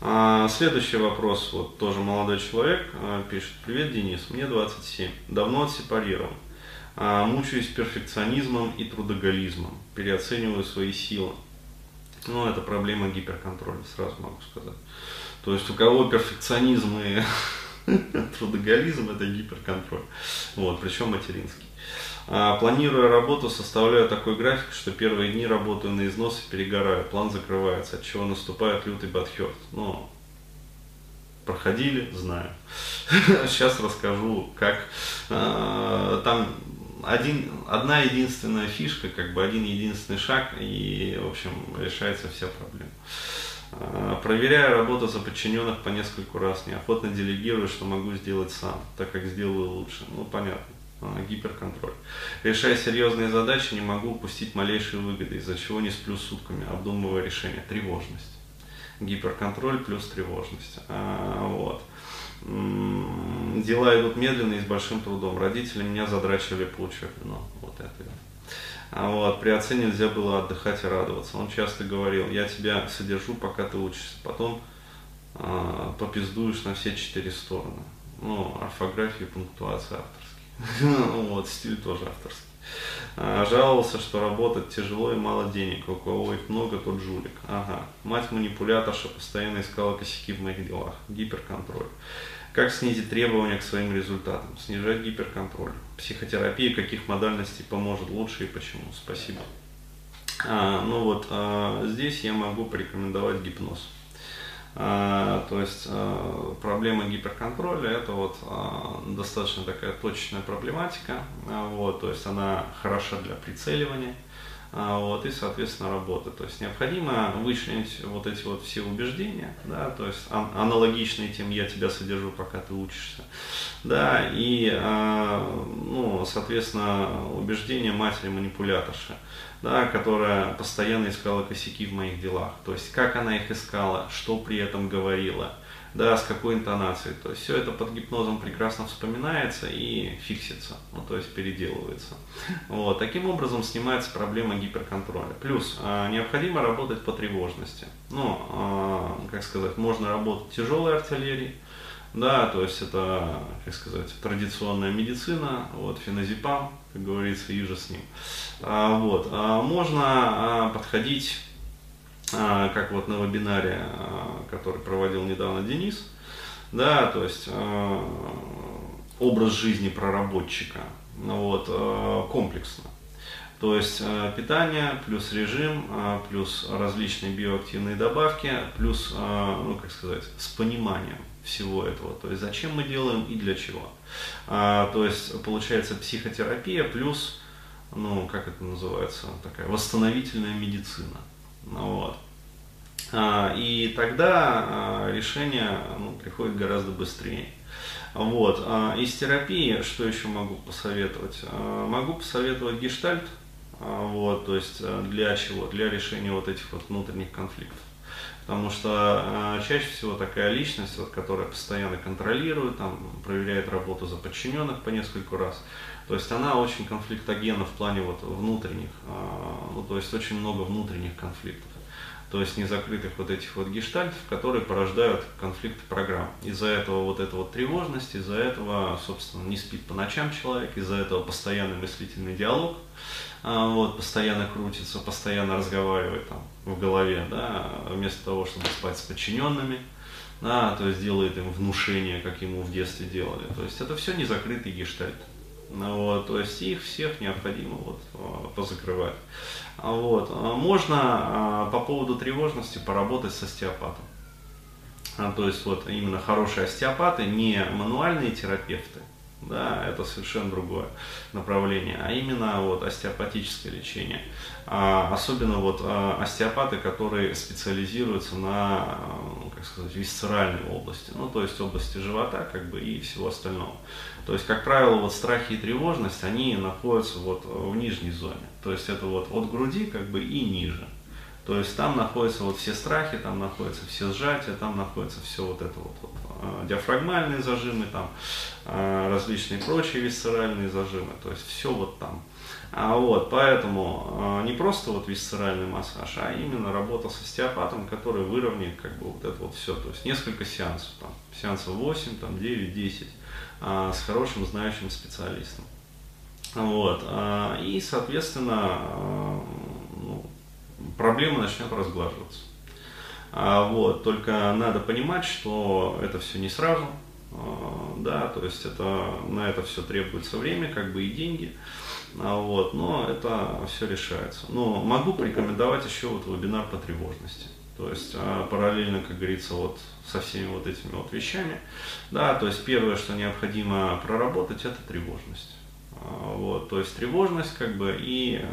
А, следующий вопрос, вот тоже молодой человек а, пишет. Привет, Денис, мне 27, давно отсепарирован. А, мучаюсь перфекционизмом и трудоголизмом, переоцениваю свои силы. Ну, это проблема гиперконтроля, сразу могу сказать. То есть у кого перфекционизм и трудоголизм, это гиперконтроль. Вот, причем материнский. А, планируя работу, составляю такой график, что первые дни работаю на износ и перегораю, план закрывается, от чего наступает лютый бадхерт. Ну, проходили, знаю. Сейчас расскажу, как а, там один, одна единственная фишка, как бы один единственный шаг, и, в общем, решается вся проблема. А, проверяю работу за подчиненных по нескольку раз, неохотно делегирую, что могу сделать сам, так как сделаю лучше. Ну, понятно. Гиперконтроль. Решая серьезные задачи, не могу упустить малейшие выгоды, из-за чего не сплю сутками, обдумывая решение. Тревожность. Гиперконтроль плюс тревожность. А, вот. Дела идут медленно и с большим трудом. Родители меня задрачивали по учебе. Ну, вот это. А вот, при отце нельзя было отдыхать и радоваться. Он часто говорил, я тебя содержу, пока ты учишься. Потом а, попиздуешь на все четыре стороны. Ну, орфография, пунктуация, автор. Вот, стиль тоже авторский. А, жаловался, что работать тяжело и мало денег. У кого их много, тот жулик. Ага. Мать манипуляторша постоянно искала косяки в моих делах. Гиперконтроль. Как снизить требования к своим результатам? Снижать гиперконтроль. Психотерапия каких модальностей поможет лучше и почему? Спасибо. А, ну вот, а, здесь я могу порекомендовать гипноз. А, то есть а, проблема гиперконтроля это вот а, достаточно такая точечная проблематика, вот, то есть она хороша для прицеливания, вот, и, соответственно, работы. То есть необходимо вычленить вот эти вот все убеждения, да, то есть аналогичные тем «я тебя содержу, пока ты учишься», да, и, ну, соответственно, убеждения матери-манипуляторши да, которая постоянно искала косяки в моих делах. То есть, как она их искала, что при этом говорила, да, с какой интонацией. То есть, все это под гипнозом прекрасно вспоминается и фиксится, ну, то есть, переделывается. Вот, таким образом снимается проблема гиперконтроля. Плюс, э, необходимо работать по тревожности. Ну, э, как сказать, можно работать тяжелой артиллерией, да, то есть это, как сказать, традиционная медицина, вот, феназепам, как говорится, и же с ним. А, вот, а, можно а, подходить, как вот на вебинаре, а, который проводил недавно Денис, да, то есть а, образ жизни проработчика, вот, а, комплексно. То есть питание, плюс режим, плюс различные биоактивные добавки, плюс, ну как сказать, с пониманием всего этого. То есть зачем мы делаем и для чего. А, то есть получается психотерапия плюс, ну как это называется, такая восстановительная медицина. Ну, вот. А, и тогда а, решение ну, приходит гораздо быстрее. Вот. А, из терапии, что еще могу посоветовать? Могу посоветовать гештальт, вот, то есть для чего? Для решения вот этих вот внутренних конфликтов. Потому что э, чаще всего такая личность, вот, которая постоянно контролирует, там, проверяет работу за подчиненных по нескольку раз, то есть она очень конфликтогена в плане вот, внутренних, э, ну, то есть очень много внутренних конфликтов. То есть незакрытых вот этих вот гештальтов, которые порождают конфликты программ. Из-за этого вот эта вот тревожность, из-за этого, собственно, не спит по ночам человек, из-за этого постоянный мыслительный диалог, а, вот, постоянно крутится, постоянно разговаривает там в голове, да, вместо того, чтобы спать с подчиненными, да, то есть делает им внушение, как ему в детстве делали. То есть это все незакрытый гештальт. Ну вот, то есть их всех необходимо вот, а, позакрывать. А вот. Можно по поводу тревожности поработать с остеопатом. То есть вот именно хорошие остеопаты, не мануальные терапевты, да, это совершенно другое направление, а именно вот остеопатическое лечение. А, особенно вот а, остеопаты, которые специализируются на, ну, как сказать, висцеральной области, ну, то есть области живота, как бы, и всего остального. То есть, как правило, вот страхи и тревожность, они находятся вот в нижней зоне, то есть это вот от груди, как бы, и ниже. То есть там находятся вот все страхи, там находятся все сжатия, там находится все вот это вот, вот а, диафрагмальные зажимы, там а, различные прочие висцеральные зажимы, то есть все вот там. А вот, поэтому не просто вот висцеральный массаж, а именно работа с остеопатом, который выровняет как бы вот это вот все. То есть несколько сеансов, там, сеансов 8, там, 9, 10 с хорошим знающим специалистом. Вот. И, соответственно, проблема начнет разглаживаться. А, вот, только надо понимать, что это все не сразу, а, да, то есть это, на это все требуется время, как бы и деньги, а, вот, но это все решается. Но могу порекомендовать еще вот вебинар по тревожности. То есть а, параллельно, как говорится, вот со всеми вот этими вот вещами, да, то есть первое, что необходимо проработать, это тревожность. Вот, то есть тревожность как бы и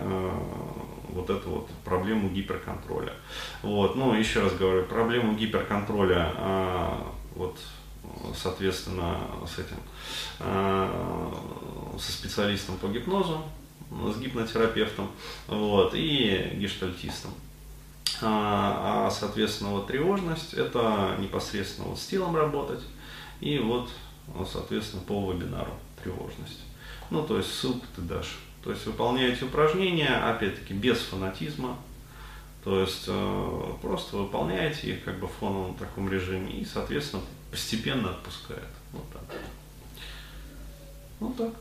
вот эту вот проблему гиперконтроля. Вот, ну, еще раз говорю, проблему гиперконтроля э, вот соответственно, с этим, э, со специалистом по гипнозу, с гипнотерапевтом, вот, и гештальтистом. А, а, соответственно, вот тревожность, это непосредственно вот с телом работать, и вот, соответственно, по вебинару тревожность. Ну, то есть ссылку ты дашь. То есть выполняете упражнения, опять-таки, без фанатизма. То есть э, просто выполняете их как бы в фоновом таком режиме и, соответственно, постепенно отпускает. Вот так. Вот так.